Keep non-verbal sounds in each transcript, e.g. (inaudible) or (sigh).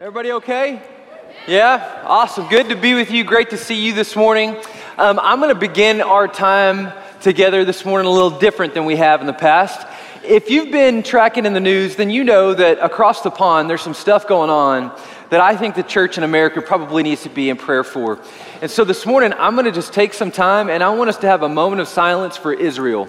Everybody okay? Yeah? Awesome. Good to be with you. Great to see you this morning. Um, I'm going to begin our time together this morning a little different than we have in the past. If you've been tracking in the news, then you know that across the pond there's some stuff going on that I think the church in America probably needs to be in prayer for. And so this morning I'm going to just take some time and I want us to have a moment of silence for Israel.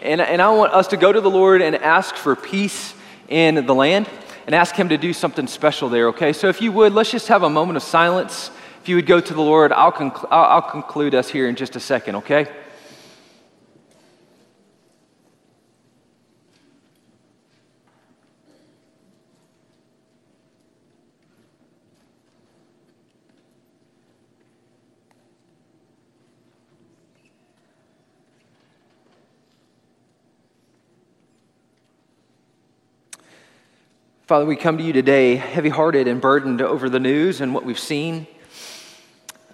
And, and I want us to go to the Lord and ask for peace in the land and ask Him to do something special there, okay? So if you would, let's just have a moment of silence. If you would go to the Lord, I'll, I'll conclude us here in just a second, okay? Father, we come to you today heavy hearted and burdened over the news and what we've seen.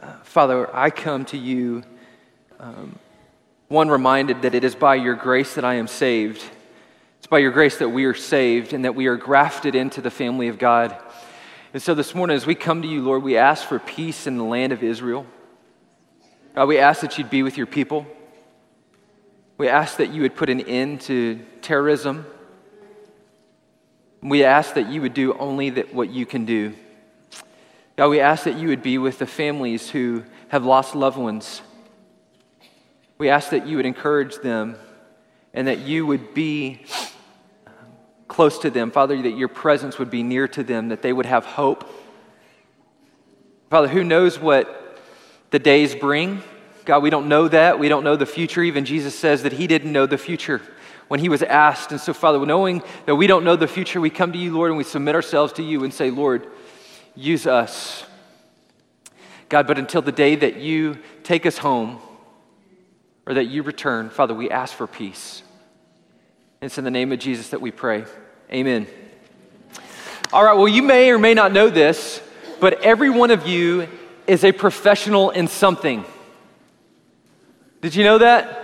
Uh, Father, I come to you, um, one, reminded that it is by your grace that I am saved. It's by your grace that we are saved and that we are grafted into the family of God. And so this morning, as we come to you, Lord, we ask for peace in the land of Israel. God, we ask that you'd be with your people. We ask that you would put an end to terrorism we ask that you would do only that what you can do. God, we ask that you would be with the families who have lost loved ones. We ask that you would encourage them and that you would be close to them. Father, that your presence would be near to them, that they would have hope. Father, who knows what the days bring? God, we don't know that. We don't know the future. Even Jesus says that he didn't know the future when he was asked. And so, Father, knowing that we don't know the future, we come to you, Lord, and we submit ourselves to you and say, Lord, use us. God, but until the day that you take us home or that you return, Father, we ask for peace. And it's in the name of Jesus that we pray. Amen. All right, well, you may or may not know this, but every one of you is a professional in something. Did you know that?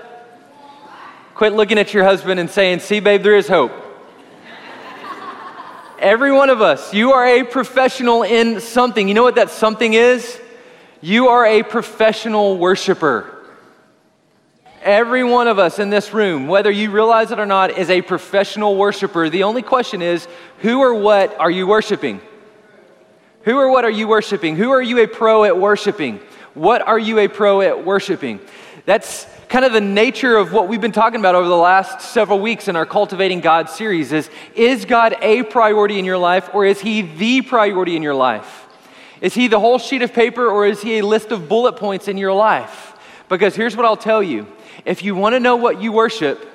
Quit looking at your husband and saying, See, babe, there is hope. Every one of us, you are a professional in something. You know what that something is? You are a professional worshiper. Every one of us in this room, whether you realize it or not, is a professional worshiper. The only question is who or what are you worshiping? Who or what are you worshiping? Who are you a pro at worshiping? What are you a pro at worshiping? That's kind of the nature of what we've been talking about over the last several weeks in our Cultivating God series is is God a priority in your life or is he the priority in your life? Is he the whole sheet of paper or is he a list of bullet points in your life? Because here's what I'll tell you. If you want to know what you worship,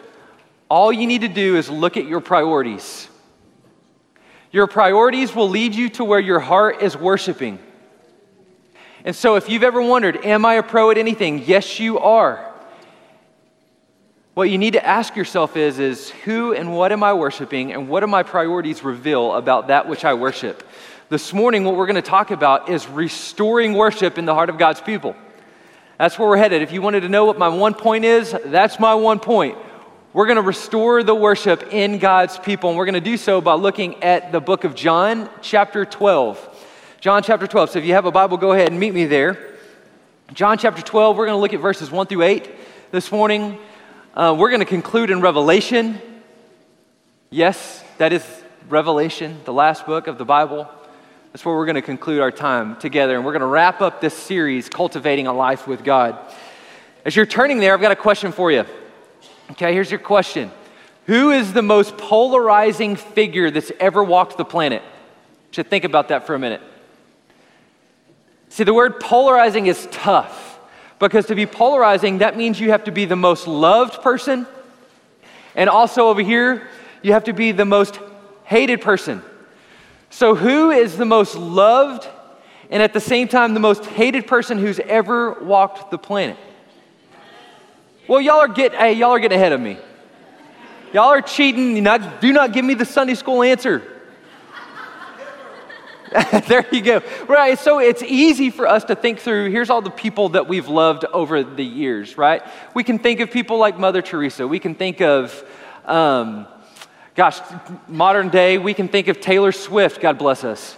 all you need to do is look at your priorities. Your priorities will lead you to where your heart is worshiping. And so, if you've ever wondered, am I a pro at anything? Yes, you are. What you need to ask yourself is, is who and what am I worshiping and what do my priorities reveal about that which I worship? This morning, what we're going to talk about is restoring worship in the heart of God's people. That's where we're headed. If you wanted to know what my one point is, that's my one point. We're going to restore the worship in God's people, and we're going to do so by looking at the book of John, chapter 12. John, chapter 12. So if you have a Bible, go ahead and meet me there. John, chapter 12, we're going to look at verses 1 through 8 this morning. Uh, we're going to conclude in Revelation. Yes, that is Revelation, the last book of the Bible. That's where we're going to conclude our time together. And we're going to wrap up this series, Cultivating a Life with God. As you're turning there, I've got a question for you. Okay, here's your question Who is the most polarizing figure that's ever walked the planet? You should think about that for a minute. See, the word polarizing is tough. Because to be polarizing, that means you have to be the most loved person. And also over here, you have to be the most hated person. So, who is the most loved and at the same time the most hated person who's ever walked the planet? Well, y'all are getting, hey, y'all are getting ahead of me. Y'all are cheating. Not, do not give me the Sunday school answer. (laughs) there you go. Right. So it's easy for us to think through here's all the people that we've loved over the years, right? We can think of people like Mother Teresa. We can think of, um, gosh, modern day, we can think of Taylor Swift, God bless us.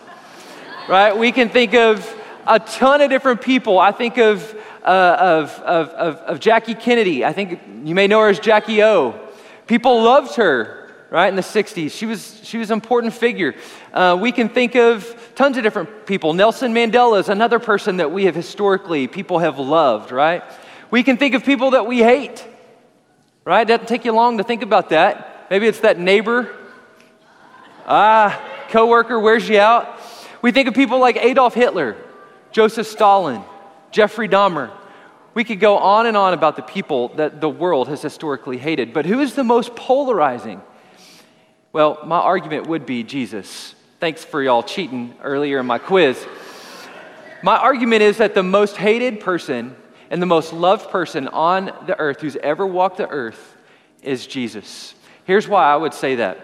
right? We can think of a ton of different people. I think of, uh, of, of, of, of Jackie Kennedy. I think you may know her as Jackie O. People loved her, right, in the 60s. She was, she was an important figure. Uh, we can think of tons of different people. Nelson Mandela is another person that we have historically, people have loved, right? We can think of people that we hate, right? It doesn't take you long to think about that. Maybe it's that neighbor. Ah, coworker wears you out. We think of people like Adolf Hitler, Joseph Stalin, Jeffrey Dahmer. We could go on and on about the people that the world has historically hated. But who is the most polarizing? Well, my argument would be Jesus. Thanks for y'all cheating earlier in my quiz. My argument is that the most hated person and the most loved person on the earth who's ever walked the earth is Jesus. Here's why I would say that.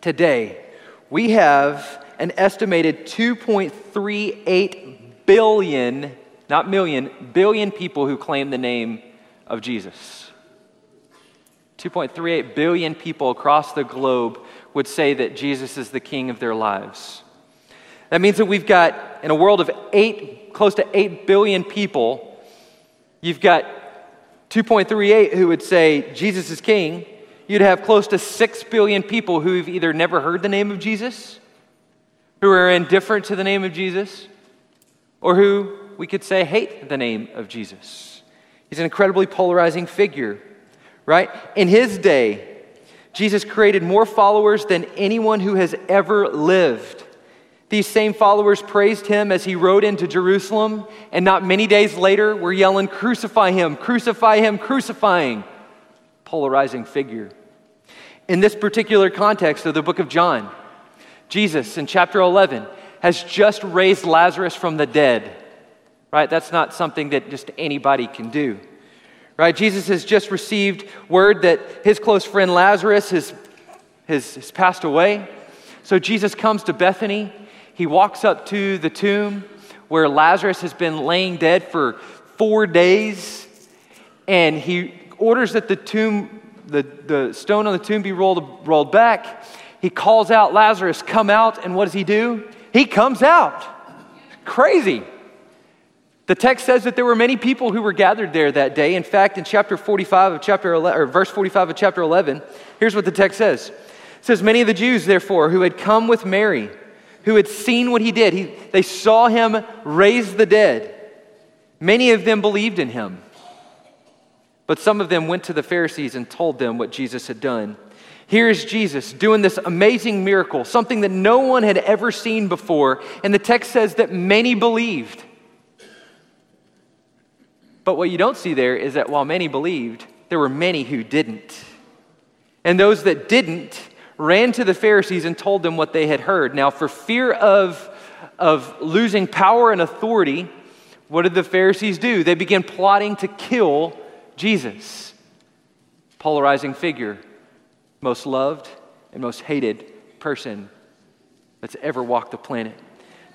Today, we have an estimated 2.38 billion, not million, billion people who claim the name of Jesus. 2.38 billion people across the globe would say that Jesus is the king of their lives. That means that we've got, in a world of eight, close to 8 billion people, You've got 2.38 who would say Jesus is king. You'd have close to 6 billion people who've either never heard the name of Jesus, who are indifferent to the name of Jesus, or who we could say hate the name of Jesus. He's an incredibly polarizing figure, right? In his day, Jesus created more followers than anyone who has ever lived. These same followers praised him as he rode into Jerusalem, and not many days later were yelling, Crucify him, crucify him, crucifying. Polarizing figure. In this particular context of the book of John, Jesus in chapter 11 has just raised Lazarus from the dead. Right? That's not something that just anybody can do. Right? Jesus has just received word that his close friend Lazarus has, has, has passed away. So Jesus comes to Bethany he walks up to the tomb where Lazarus has been laying dead for four days, and he orders that the tomb, the, the stone on the tomb be rolled, rolled back. He calls out, Lazarus, come out, and what does he do? He comes out. Crazy. The text says that there were many people who were gathered there that day. In fact, in chapter 45 of chapter 11, or verse 45 of chapter 11, here's what the text says. It says, Many of the Jews, therefore, who had come with Mary, who had seen what he did. He, they saw him raise the dead. Many of them believed in him. But some of them went to the Pharisees and told them what Jesus had done. Here's Jesus doing this amazing miracle, something that no one had ever seen before. And the text says that many believed. But what you don't see there is that while many believed, there were many who didn't. And those that didn't ran to the Pharisees and told them what they had heard. Now, for fear of, of losing power and authority, what did the Pharisees do? They began plotting to kill Jesus. Polarizing figure, most loved and most hated person that's ever walked the planet.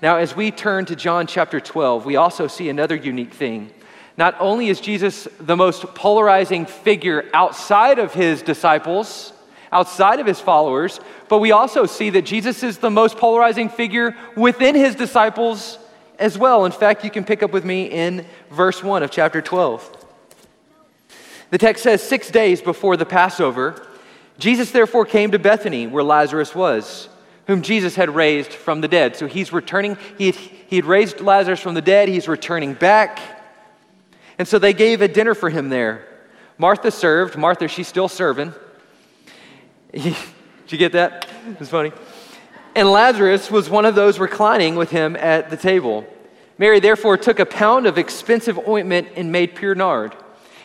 Now, as we turn to John chapter 12, we also see another unique thing. Not only is Jesus the most polarizing figure outside of his disciples, outside of his followers, but we also see that Jesus is the most polarizing figure within his disciples as well. In fact, you can pick up with me in verse 1 of chapter 12. The text says, Six days before the Passover, Jesus therefore came to Bethany, where Lazarus was, whom Jesus had raised from the dead. So he's returning, he had, he had raised Lazarus from the dead, he's returning back. And so they gave a dinner for him there. Martha served. Martha, she's still serving. (laughs) Did you get that? It's funny. And Lazarus was one of those reclining with him at the table. Mary therefore took a pound of expensive ointment and made pure nard,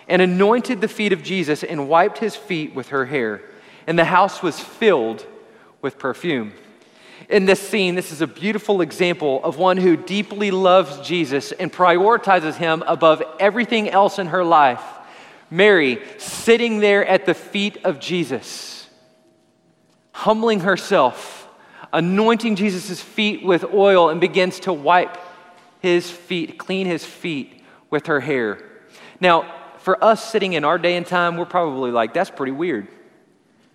and anointed the feet of Jesus and wiped his feet with her hair. And the house was filled with perfume. In this scene, this is a beautiful example of one who deeply loves Jesus and prioritizes him above everything else in her life. Mary sitting there at the feet of Jesus humbling herself, anointing Jesus' feet with oil, and begins to wipe his feet, clean his feet with her hair. Now, for us sitting in our day and time, we're probably like, that's pretty weird.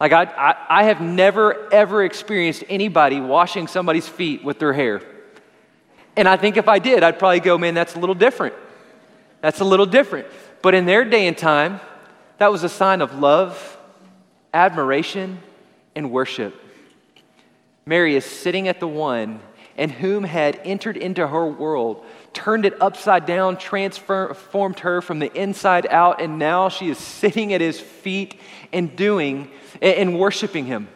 Like, I, I, I have never, ever experienced anybody washing somebody's feet with their hair. And I think if I did, I'd probably go, man, that's a little different. That's a little different. But in their day and time, that was a sign of love, admiration, and worship. Mary is sitting at the one and whom had entered into her world, turned it upside down, transformed her from the inside out, and now she is sitting at his feet and doing and worshiping him.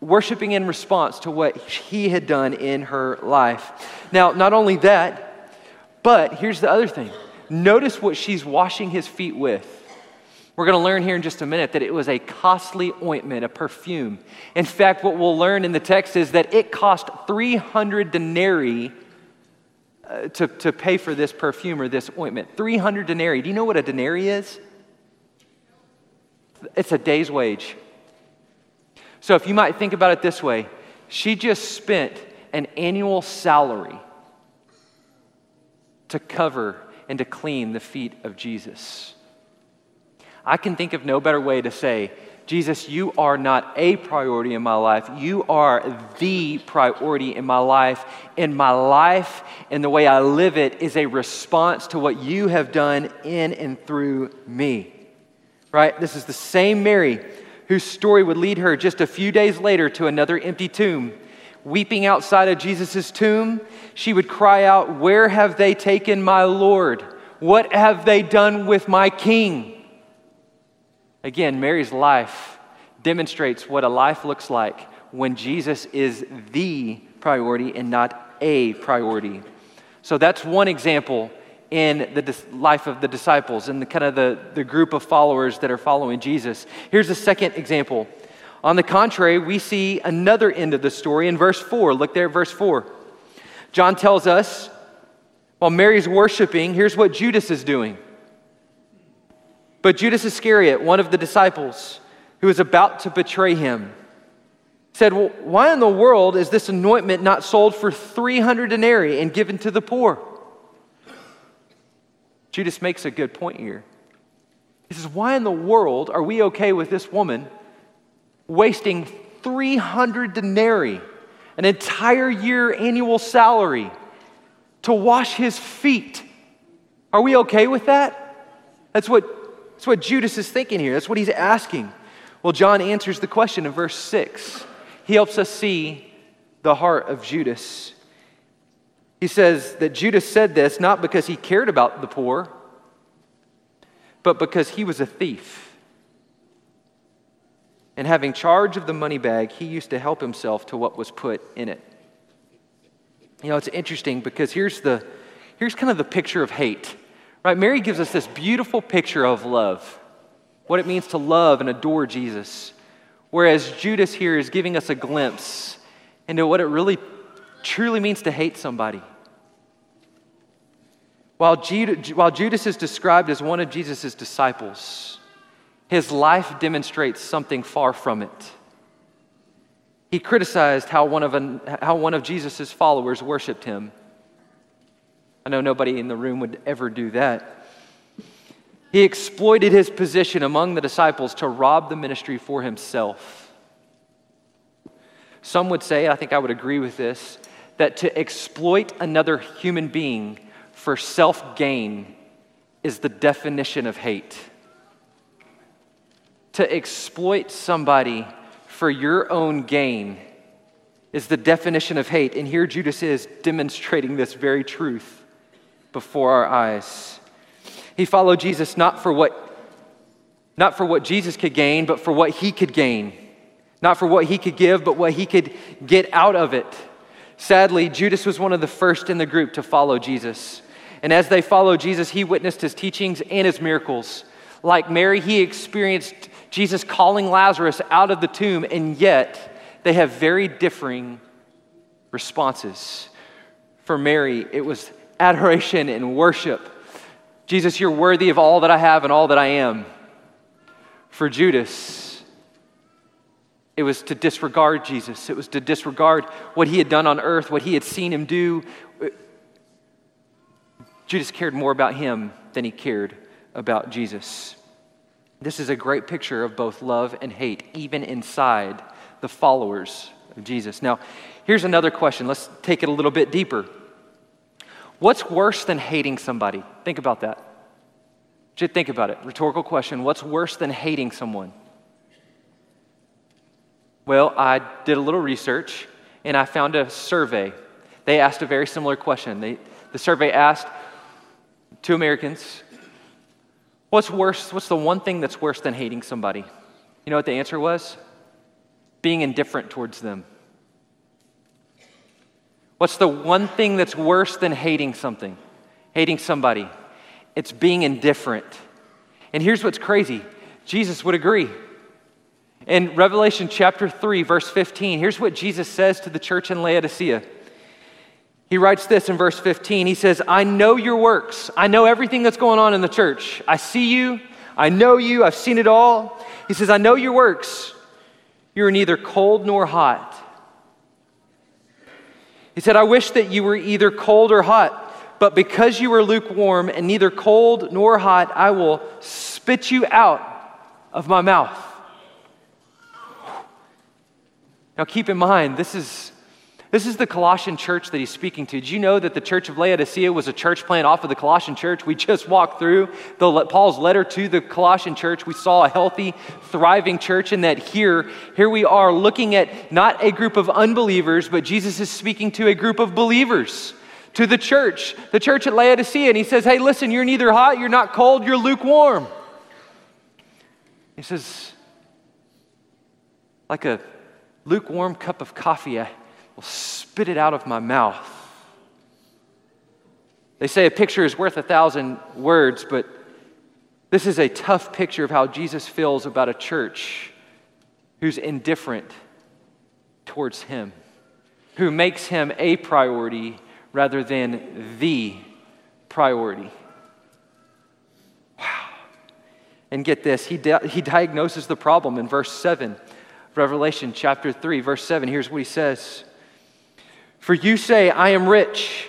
Worshiping in response to what he had done in her life. Now, not only that, but here's the other thing. Notice what she's washing his feet with. We're going to learn here in just a minute that it was a costly ointment, a perfume. In fact, what we'll learn in the text is that it cost 300 denarii to, to pay for this perfume or this ointment. 300 denarii. Do you know what a denarii is? It's a day's wage. So if you might think about it this way, she just spent an annual salary to cover and to clean the feet of Jesus. I can think of no better way to say, Jesus, you are not a priority in my life. You are the priority in my life. And my life and the way I live it is a response to what you have done in and through me. Right? This is the same Mary whose story would lead her just a few days later to another empty tomb. Weeping outside of Jesus' tomb, she would cry out, Where have they taken my Lord? What have they done with my King? Again, Mary's life demonstrates what a life looks like when Jesus is the priority and not a priority. So that's one example in the life of the disciples and the kind of the, the group of followers that are following Jesus. Here's a second example. On the contrary, we see another end of the story in verse 4. Look there at verse 4. John tells us while Mary's worshiping, here's what Judas is doing. But Judas Iscariot, one of the disciples who was about to betray him, said, Well, why in the world is this anointment not sold for 300 denarii and given to the poor? Judas makes a good point here. He says, Why in the world are we okay with this woman wasting 300 denarii, an entire year annual salary, to wash his feet? Are we okay with that? That's what that's what Judas is thinking here. That's what he's asking. Well, John answers the question in verse 6. He helps us see the heart of Judas. He says that Judas said this not because he cared about the poor, but because he was a thief. And having charge of the money bag, he used to help himself to what was put in it. You know, it's interesting because here's the here's kind of the picture of hate. Right? Mary gives us this beautiful picture of love, what it means to love and adore Jesus. Whereas Judas here is giving us a glimpse into what it really truly means to hate somebody. While, while Judas is described as one of Jesus' disciples, his life demonstrates something far from it. He criticized how one of, how one of Jesus' followers worshiped him. I know nobody in the room would ever do that. He exploited his position among the disciples to rob the ministry for himself. Some would say, I think I would agree with this, that to exploit another human being for self gain is the definition of hate. To exploit somebody for your own gain is the definition of hate. And here Judas is demonstrating this very truth before our eyes. He followed Jesus not for what not for what Jesus could gain, but for what he could gain. Not for what he could give, but what he could get out of it. Sadly, Judas was one of the first in the group to follow Jesus. And as they followed Jesus, he witnessed his teachings and his miracles. Like Mary, he experienced Jesus calling Lazarus out of the tomb, and yet they have very differing responses. For Mary, it was adoration and worship. Jesus, you're worthy of all that I have and all that I am. For Judas, it was to disregard Jesus. It was to disregard what he had done on earth, what he had seen him do. Judas cared more about him than he cared about Jesus. This is a great picture of both love and hate, even inside the followers of Jesus. Now, here's another question. Let's take it a little bit deeper. What's worse than hating somebody? Think about that. Just think about it. Rhetorical question. What's worse than hating someone? Well, I did a little research and I found a survey. They asked a very similar question. They, the survey asked two Americans, What's worse? What's the one thing that's worse than hating somebody? You know what the answer was? Being indifferent towards them. What's the one thing that's worse than hating something? Hating somebody? It's being indifferent. And here's what's crazy Jesus would agree. In Revelation chapter 3, verse 15, here's what Jesus says to the church in Laodicea. He writes this in verse 15. He says, I know your works. I know everything that's going on in the church. I see you. I know you. I've seen it all. He says, I know your works. You are neither cold nor hot. He said, I wish that you were either cold or hot, but because you are lukewarm and neither cold nor hot, I will spit you out of my mouth. Now keep in mind, this is this is the Colossian church that he's speaking to. Did you know that the church of Laodicea was a church plant off of the Colossian church? We just walked through the, Paul's letter to the Colossian church. We saw a healthy, thriving church, and that here, here we are looking at not a group of unbelievers, but Jesus is speaking to a group of believers, to the church, the church at Laodicea. And he says, Hey, listen, you're neither hot, you're not cold, you're lukewarm. He says, like a lukewarm cup of coffee, I will spit it out of my mouth. They say a picture is worth a thousand words, but this is a tough picture of how Jesus feels about a church who's indifferent towards Him, who makes Him a priority rather than the priority. Wow. And get this, he, di- he diagnoses the problem in verse 7, Revelation chapter 3, verse 7. Here's what he says for you say, I am rich.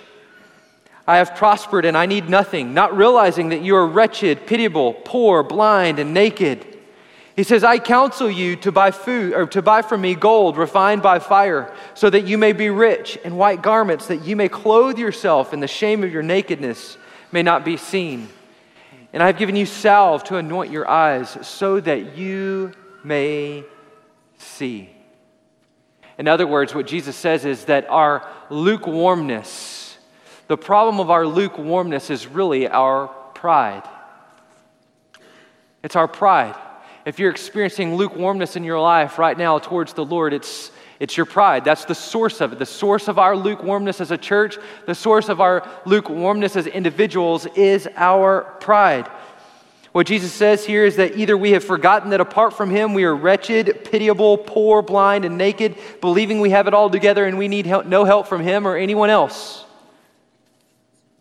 I have prospered and I need nothing, not realizing that you are wretched, pitiable, poor, blind, and naked. He says, I counsel you to buy food or to buy from me gold refined by fire, so that you may be rich, and white garments, that you may clothe yourself, and the shame of your nakedness may not be seen. And I have given you salve to anoint your eyes, so that you may see. In other words, what Jesus says is that our lukewarmness, the problem of our lukewarmness is really our pride. It's our pride. If you're experiencing lukewarmness in your life right now towards the Lord, it's, it's your pride. That's the source of it. The source of our lukewarmness as a church, the source of our lukewarmness as individuals is our pride. What Jesus says here is that either we have forgotten that apart from Him we are wretched, pitiable, poor, blind, and naked, believing we have it all together and we need help, no help from Him or anyone else.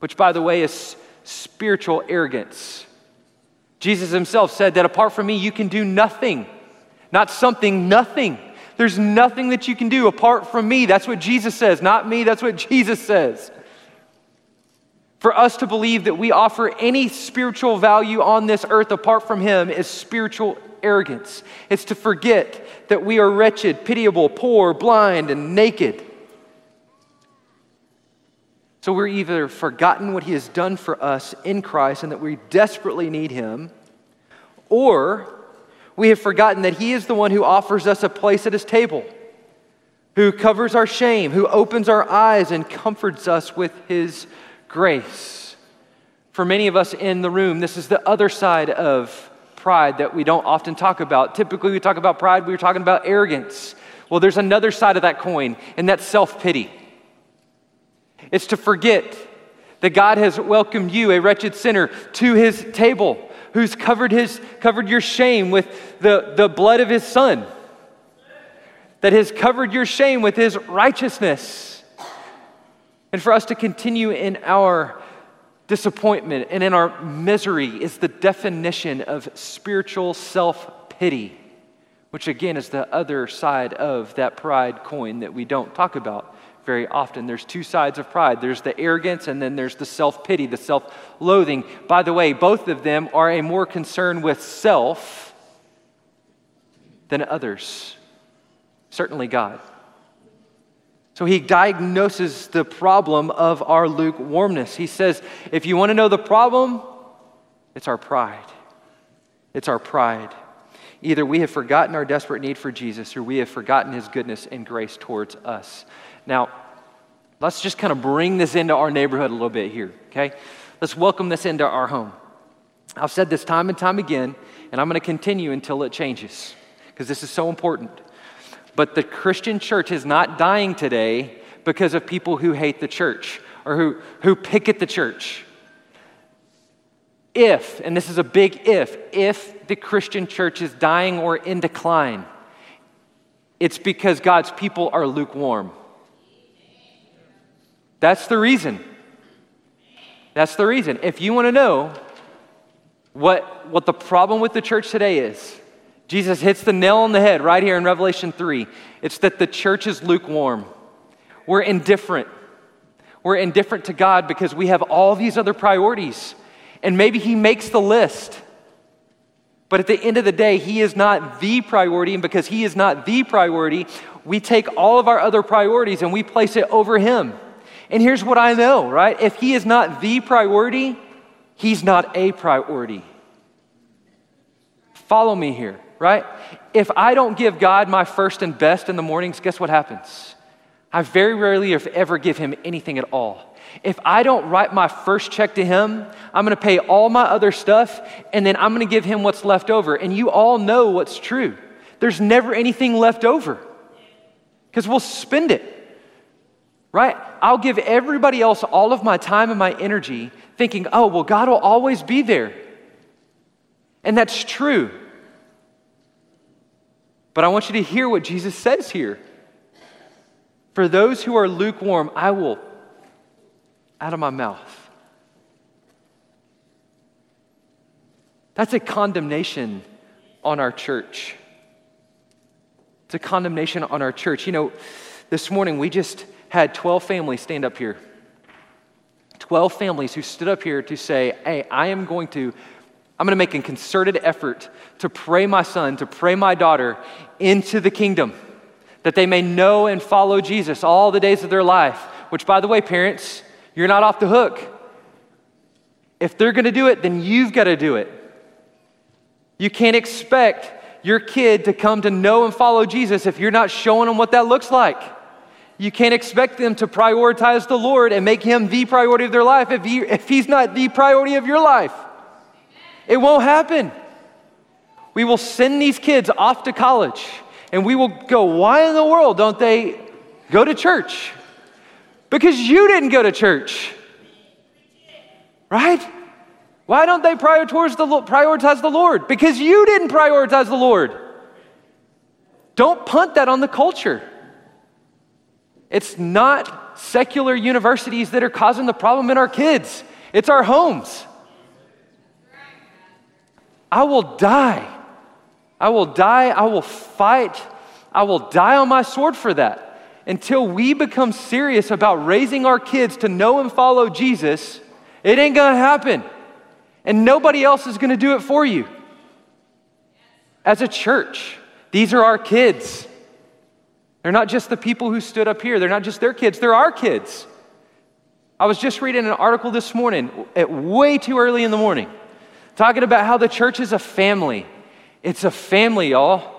Which, by the way, is spiritual arrogance. Jesus Himself said that apart from me you can do nothing. Not something, nothing. There's nothing that you can do apart from me. That's what Jesus says, not me. That's what Jesus says. For us to believe that we offer any spiritual value on this earth apart from Him is spiritual arrogance. It's to forget that we are wretched, pitiable, poor, blind, and naked. So we're either forgotten what He has done for us in Christ and that we desperately need Him, or we have forgotten that He is the one who offers us a place at His table, who covers our shame, who opens our eyes and comforts us with His grace. For many of us in the room, this is the other side of pride that we don't often talk about. Typically, we talk about pride, we are talking about arrogance. Well, there's another side of that coin, and that's self pity. It's to forget that God has welcomed you, a wretched sinner, to his table, who's covered, his, covered your shame with the, the blood of his son, that has covered your shame with his righteousness and for us to continue in our disappointment and in our misery is the definition of spiritual self pity, which again is the other side of that pride coin that we don't talk about very often. There's two sides of pride there's the arrogance, and then there's the self pity, the self loathing. By the way, both of them are a more concern with self than others, certainly God. So he diagnoses the problem of our lukewarmness. He says, if you want to know the problem, it's our pride. It's our pride. Either we have forgotten our desperate need for Jesus or we have forgotten his goodness and grace towards us. Now, let's just kind of bring this into our neighborhood a little bit here, okay? Let's welcome this into our home. I've said this time and time again, and I'm going to continue until it changes because this is so important. But the Christian church is not dying today because of people who hate the church or who, who picket the church. If, and this is a big if, if the Christian church is dying or in decline, it's because God's people are lukewarm. That's the reason. That's the reason. If you want to know what, what the problem with the church today is, Jesus hits the nail on the head right here in Revelation 3. It's that the church is lukewarm. We're indifferent. We're indifferent to God because we have all these other priorities. And maybe He makes the list. But at the end of the day, He is not the priority. And because He is not the priority, we take all of our other priorities and we place it over Him. And here's what I know, right? If He is not the priority, He's not a priority. Follow me here right? If I don't give God my first and best in the mornings, guess what happens? I very rarely, if ever, give Him anything at all. If I don't write my first check to Him, I'm gonna pay all my other stuff and then I'm gonna give Him what's left over. And you all know what's true. There's never anything left over because we'll spend it, right? I'll give everybody else all of my time and my energy thinking, oh, well, God will always be there. And that's true. But I want you to hear what Jesus says here. For those who are lukewarm, I will out of my mouth. That's a condemnation on our church. It's a condemnation on our church. You know, this morning we just had 12 families stand up here. 12 families who stood up here to say, Hey, I am going to I'm going to make a concerted effort to pray my son, to pray my daughter into the kingdom, that they may know and follow Jesus all the days of their life. Which, by the way, parents, you're not off the hook. If they're going to do it, then you've got to do it. You can't expect your kid to come to know and follow Jesus if you're not showing them what that looks like. You can't expect them to prioritize the Lord and make him the priority of their life if, he, if he's not the priority of your life. It won't happen. We will send these kids off to college and we will go, why in the world don't they go to church? Because you didn't go to church. Right? Why don't they prioritize the, prioritize the Lord? Because you didn't prioritize the Lord. Don't punt that on the culture. It's not secular universities that are causing the problem in our kids, it's our homes. I will die. I will die. I will fight. I will die on my sword for that. Until we become serious about raising our kids to know and follow Jesus, it ain't gonna happen. And nobody else is gonna do it for you. As a church, these are our kids. They're not just the people who stood up here, they're not just their kids, they're our kids. I was just reading an article this morning at way too early in the morning talking about how the church is a family. It's a family, y'all.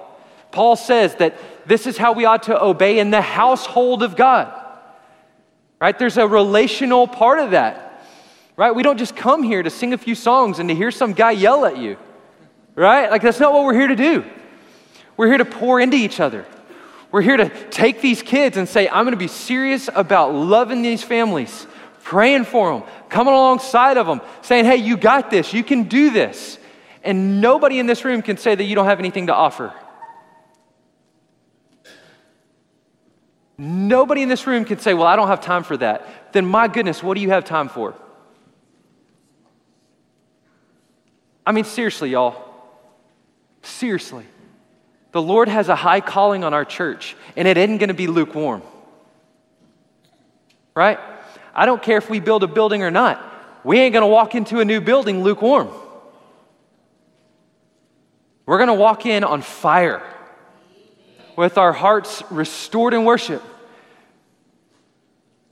Paul says that this is how we ought to obey in the household of God. Right? There's a relational part of that. Right? We don't just come here to sing a few songs and to hear some guy yell at you. Right? Like, that's not what we're here to do. We're here to pour into each other. We're here to take these kids and say, I'm going to be serious about loving these families praying for them, coming alongside of them, saying, hey, you got this, you can do this. And nobody in this room can say that you don't have anything to offer. Nobody in this room can say, well, I don't have time for that. Then, my goodness, what do you have time for? I mean, seriously, y'all. Seriously. The Lord has a high calling on our church, and it isn't going to be lukewarm. Right? I don't care if we build a building or not. We ain't going to walk into a new building lukewarm. We're going to walk in on fire with our hearts restored in worship.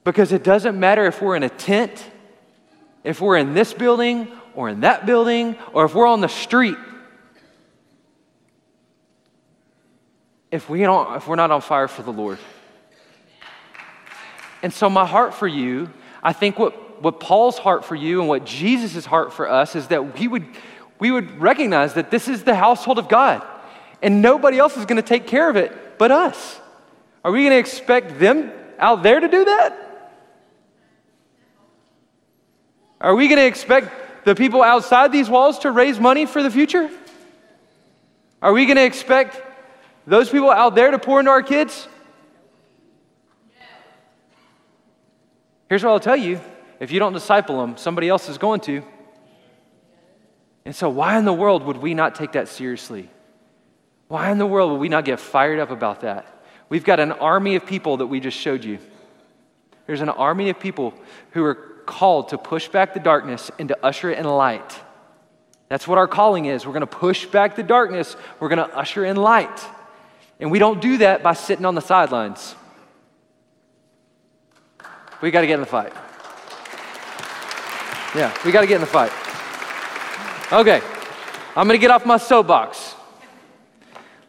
Because it doesn't matter if we're in a tent, if we're in this building or in that building, or if we're on the street. If, we don't, if we're not on fire for the Lord. And so, my heart for you, I think what, what Paul's heart for you and what Jesus' heart for us is that we would, we would recognize that this is the household of God and nobody else is going to take care of it but us. Are we going to expect them out there to do that? Are we going to expect the people outside these walls to raise money for the future? Are we going to expect those people out there to pour into our kids? Here's what I'll tell you if you don't disciple them, somebody else is going to. And so, why in the world would we not take that seriously? Why in the world would we not get fired up about that? We've got an army of people that we just showed you. There's an army of people who are called to push back the darkness and to usher in light. That's what our calling is. We're going to push back the darkness, we're going to usher in light. And we don't do that by sitting on the sidelines. We got to get in the fight. Yeah, we got to get in the fight. Okay, I'm going to get off my soapbox.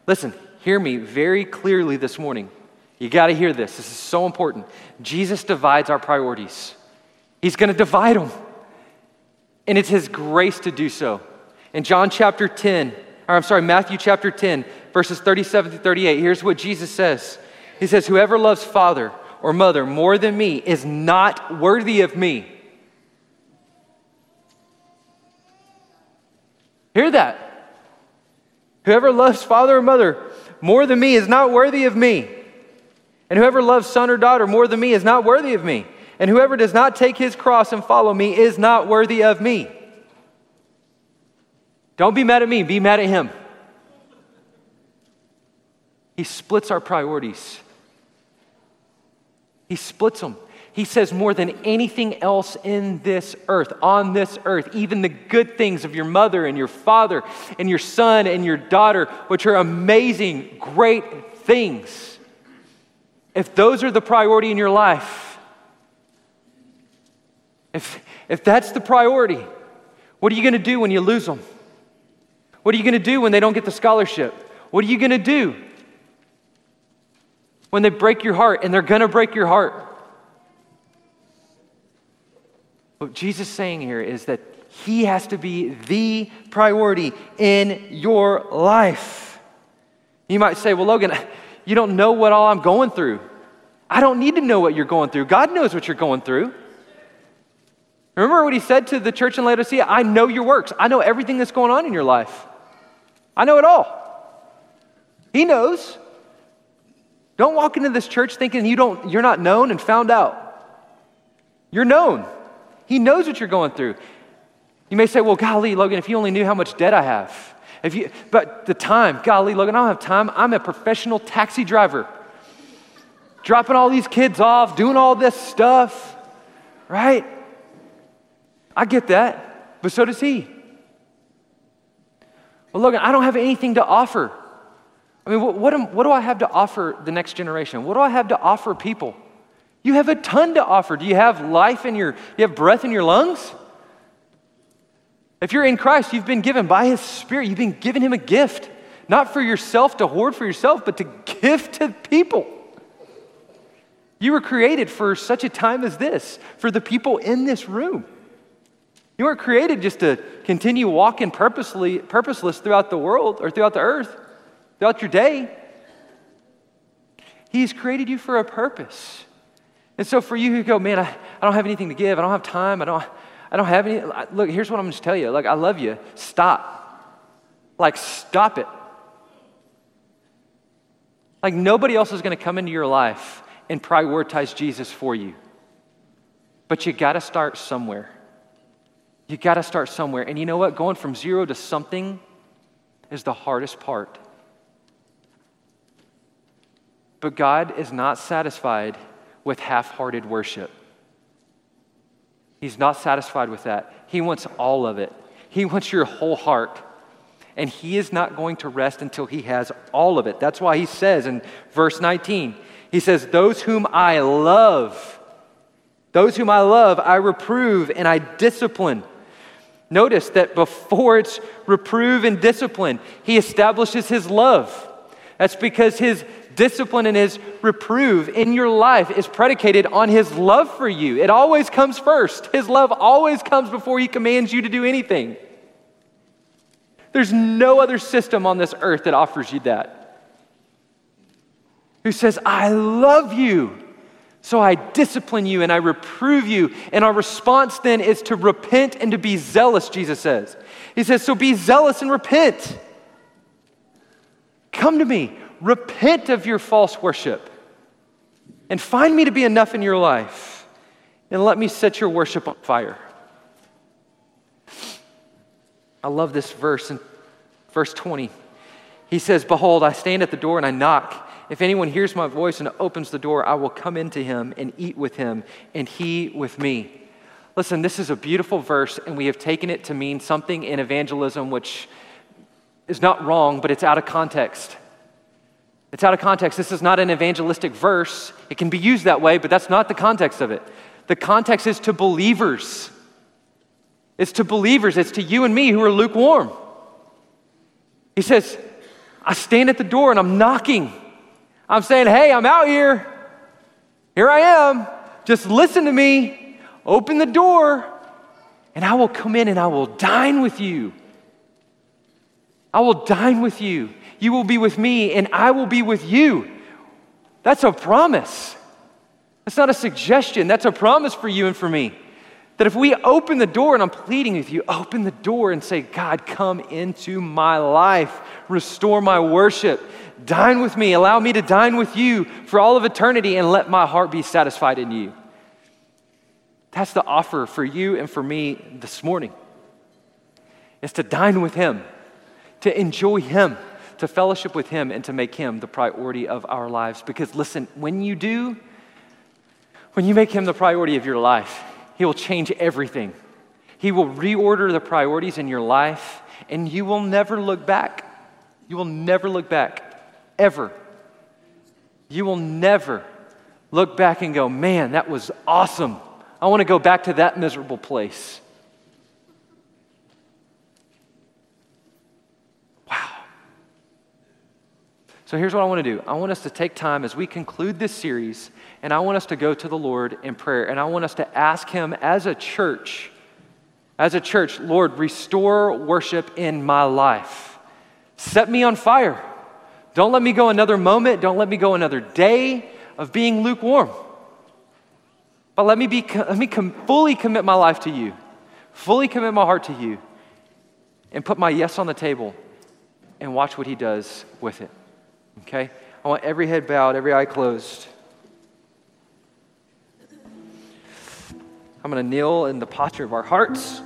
Listen, hear me very clearly this morning. You got to hear this. This is so important. Jesus divides our priorities, He's going to divide them. And it's His grace to do so. In John chapter 10, or I'm sorry, Matthew chapter 10, verses 37 to 38, here's what Jesus says He says, Whoever loves father or mother more than me is not worthy of me. Hear that. Whoever loves father or mother more than me is not worthy of me. And whoever loves son or daughter more than me is not worthy of me. And whoever does not take his cross and follow me is not worthy of me. Don't be mad at me, be mad at him. He splits our priorities. He splits them. He says more than anything else in this earth, on this earth, even the good things of your mother and your father and your son and your daughter, which are amazing, great things. If those are the priority in your life, if, if that's the priority, what are you going to do when you lose them? What are you going to do when they don't get the scholarship? What are you going to do when they break your heart and they're going to break your heart? What Jesus is saying here is that He has to be the priority in your life. You might say, Well, Logan, you don't know what all I'm going through. I don't need to know what you're going through. God knows what you're going through. Remember what he said to the church in Laodicea? I know your works. I know everything that's going on in your life. I know it all. He knows. Don't walk into this church thinking you don't, you're not known and found out. You're known. He knows what you're going through. You may say, well, golly, Logan, if you only knew how much debt I have. If you, but the time, golly, Logan, I don't have time. I'm a professional taxi driver, dropping all these kids off, doing all this stuff, right? I get that, but so does he. Well, Logan, I don't have anything to offer. I mean, what, what, what do I have to offer the next generation? What do I have to offer people? You have a ton to offer. Do you have life in your, you have breath in your lungs? If you're in Christ, you've been given by His Spirit, you've been given Him a gift, not for yourself to hoard for yourself, but to give to people. You were created for such a time as this, for the people in this room. You weren't created just to continue walking purposely, purposeless throughout the world or throughout the earth, throughout your day. He's created you for a purpose. And so for you who go, man, I, I don't have anything to give, I don't have time, I don't, I don't have any. Look, here's what I'm to tell you. Like, I love you. Stop. Like, stop it. Like, nobody else is going to come into your life and prioritize Jesus for you. But you got to start somewhere. You got to start somewhere. And you know what? Going from zero to something is the hardest part. But God is not satisfied with half hearted worship. He's not satisfied with that. He wants all of it, He wants your whole heart. And He is not going to rest until He has all of it. That's why He says in verse 19, He says, Those whom I love, Those whom I love, I reprove and I discipline. Notice that before it's reprove and discipline, he establishes his love. That's because his discipline and his reprove in your life is predicated on his love for you. It always comes first. His love always comes before he commands you to do anything. There's no other system on this earth that offers you that. Who says, I love you. So I discipline you and I reprove you. And our response then is to repent and to be zealous, Jesus says. He says, So be zealous and repent. Come to me, repent of your false worship, and find me to be enough in your life, and let me set your worship on fire. I love this verse in verse 20. He says, Behold, I stand at the door and I knock. If anyone hears my voice and opens the door, I will come into him and eat with him, and he with me. Listen, this is a beautiful verse, and we have taken it to mean something in evangelism which is not wrong, but it's out of context. It's out of context. This is not an evangelistic verse. It can be used that way, but that's not the context of it. The context is to believers. It's to believers. It's to you and me who are lukewarm. He says, I stand at the door and I'm knocking. I'm saying, hey, I'm out here. Here I am. Just listen to me. Open the door, and I will come in and I will dine with you. I will dine with you. You will be with me, and I will be with you. That's a promise. That's not a suggestion. That's a promise for you and for me. That if we open the door, and I'm pleading with you, open the door and say, God, come into my life, restore my worship, Dine with me. Allow me to dine with you for all of eternity and let my heart be satisfied in you. That's the offer for you and for me this morning. Is to dine with him, to enjoy him, to fellowship with him and to make him the priority of our lives because listen, when you do when you make him the priority of your life, he will change everything. He will reorder the priorities in your life and you will never look back. You will never look back ever. You will never look back and go, man, that was awesome. I want to go back to that miserable place. So here's what I want to do I want us to take time as we conclude this series, and I want us to go to the Lord in prayer, and I want us to ask Him as a church, as a church, Lord, restore worship in my life. Set me on fire. Don't let me go another moment. Don't let me go another day of being lukewarm. But let me, be, let me com- fully commit my life to you, fully commit my heart to you, and put my yes on the table and watch what he does with it. Okay? I want every head bowed, every eye closed. I'm going to kneel in the posture of our hearts.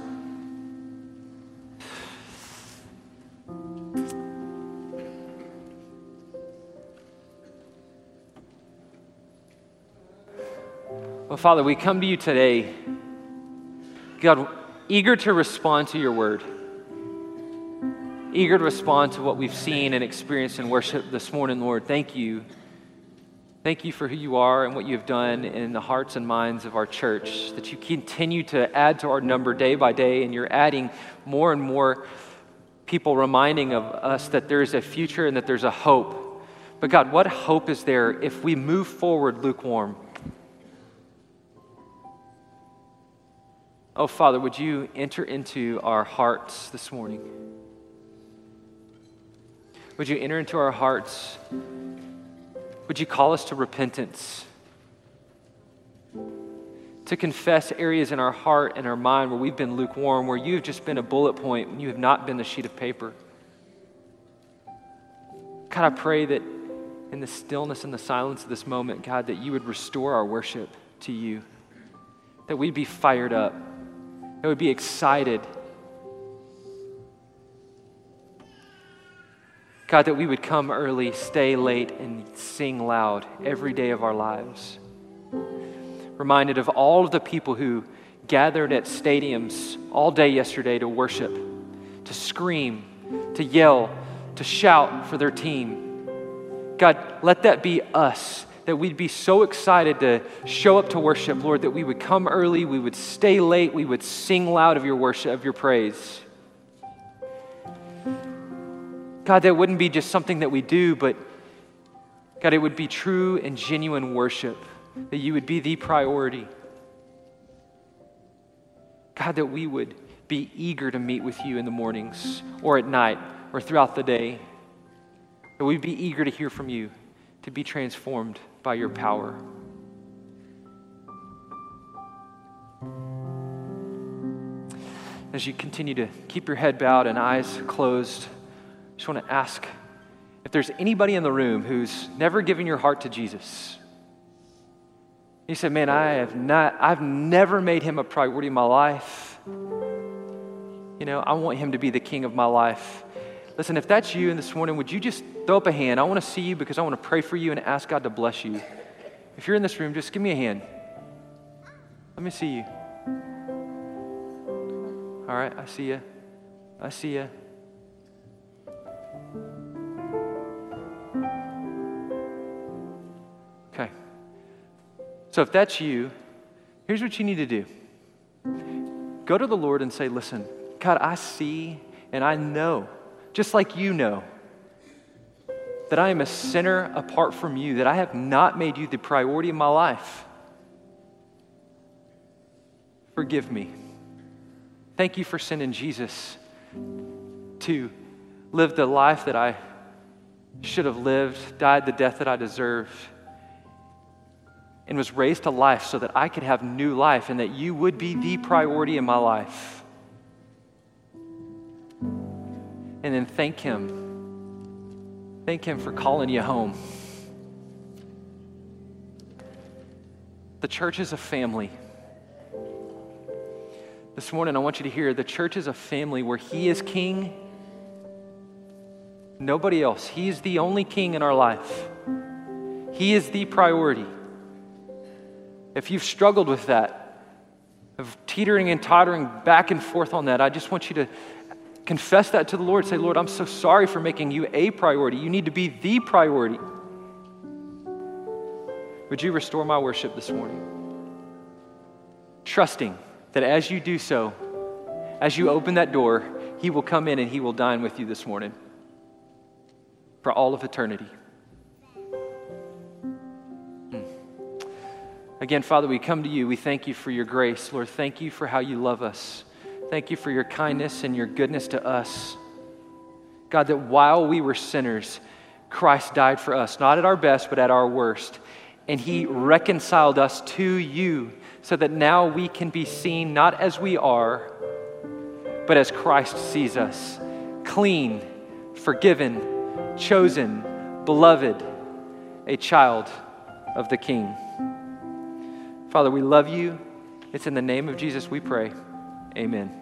Well, Father, we come to you today, God, eager to respond to your word, eager to respond to what we've seen and experienced in worship this morning, Lord. Thank you. Thank you for who you are and what you have done in the hearts and minds of our church, that you continue to add to our number day by day, and you're adding more and more people reminding of us that there is a future and that there's a hope. But God, what hope is there if we move forward lukewarm? Oh, Father, would you enter into our hearts this morning? Would you enter into our hearts? Would you call us to repentance? To confess areas in our heart and our mind where we've been lukewarm, where you've just been a bullet point, you have not been a sheet of paper. God, I pray that in the stillness and the silence of this moment, God, that you would restore our worship to you, that we'd be fired up that we'd be excited. God, that we would come early, stay late, and sing loud every day of our lives. Reminded of all of the people who gathered at stadiums all day yesterday to worship, to scream, to yell, to shout for their team. God, let that be us that we'd be so excited to show up to worship, Lord, that we would come early, we would stay late, we would sing loud of your worship, of your praise. God, that wouldn't be just something that we do, but God, it would be true and genuine worship, that you would be the priority. God, that we would be eager to meet with you in the mornings or at night or throughout the day. That we'd be eager to hear from you, to be transformed by your power. As you continue to keep your head bowed and eyes closed, just want to ask if there's anybody in the room who's never given your heart to Jesus. You said, Man, I have not, I've never made him a priority in my life. You know, I want him to be the king of my life. Listen, if that's you and this morning, would you just throw up a hand? I want to see you because I want to pray for you and ask God to bless you. If you're in this room, just give me a hand. Let me see you. All right, I see you. I see you. So if that's you, here's what you need to do go to the Lord and say, Listen, God, I see and I know, just like you know, that I am a sinner apart from you, that I have not made you the priority of my life. Forgive me. Thank you for sending Jesus to live the life that I should have lived, died the death that I deserved, and was raised to life so that I could have new life and that you would be the priority in my life. And then thank Him Thank Him for calling you home. The church is a family. This morning, I want you to hear the church is a family where He is king, nobody else. He is the only king in our life, He is the priority. If you've struggled with that, of teetering and tottering back and forth on that, I just want you to Confess that to the Lord. Say, Lord, I'm so sorry for making you a priority. You need to be the priority. Would you restore my worship this morning? Trusting that as you do so, as you open that door, He will come in and He will dine with you this morning for all of eternity. Again, Father, we come to you. We thank you for your grace. Lord, thank you for how you love us. Thank you for your kindness and your goodness to us. God, that while we were sinners, Christ died for us, not at our best, but at our worst. And he reconciled us to you so that now we can be seen not as we are, but as Christ sees us clean, forgiven, chosen, beloved, a child of the King. Father, we love you. It's in the name of Jesus we pray. Amen.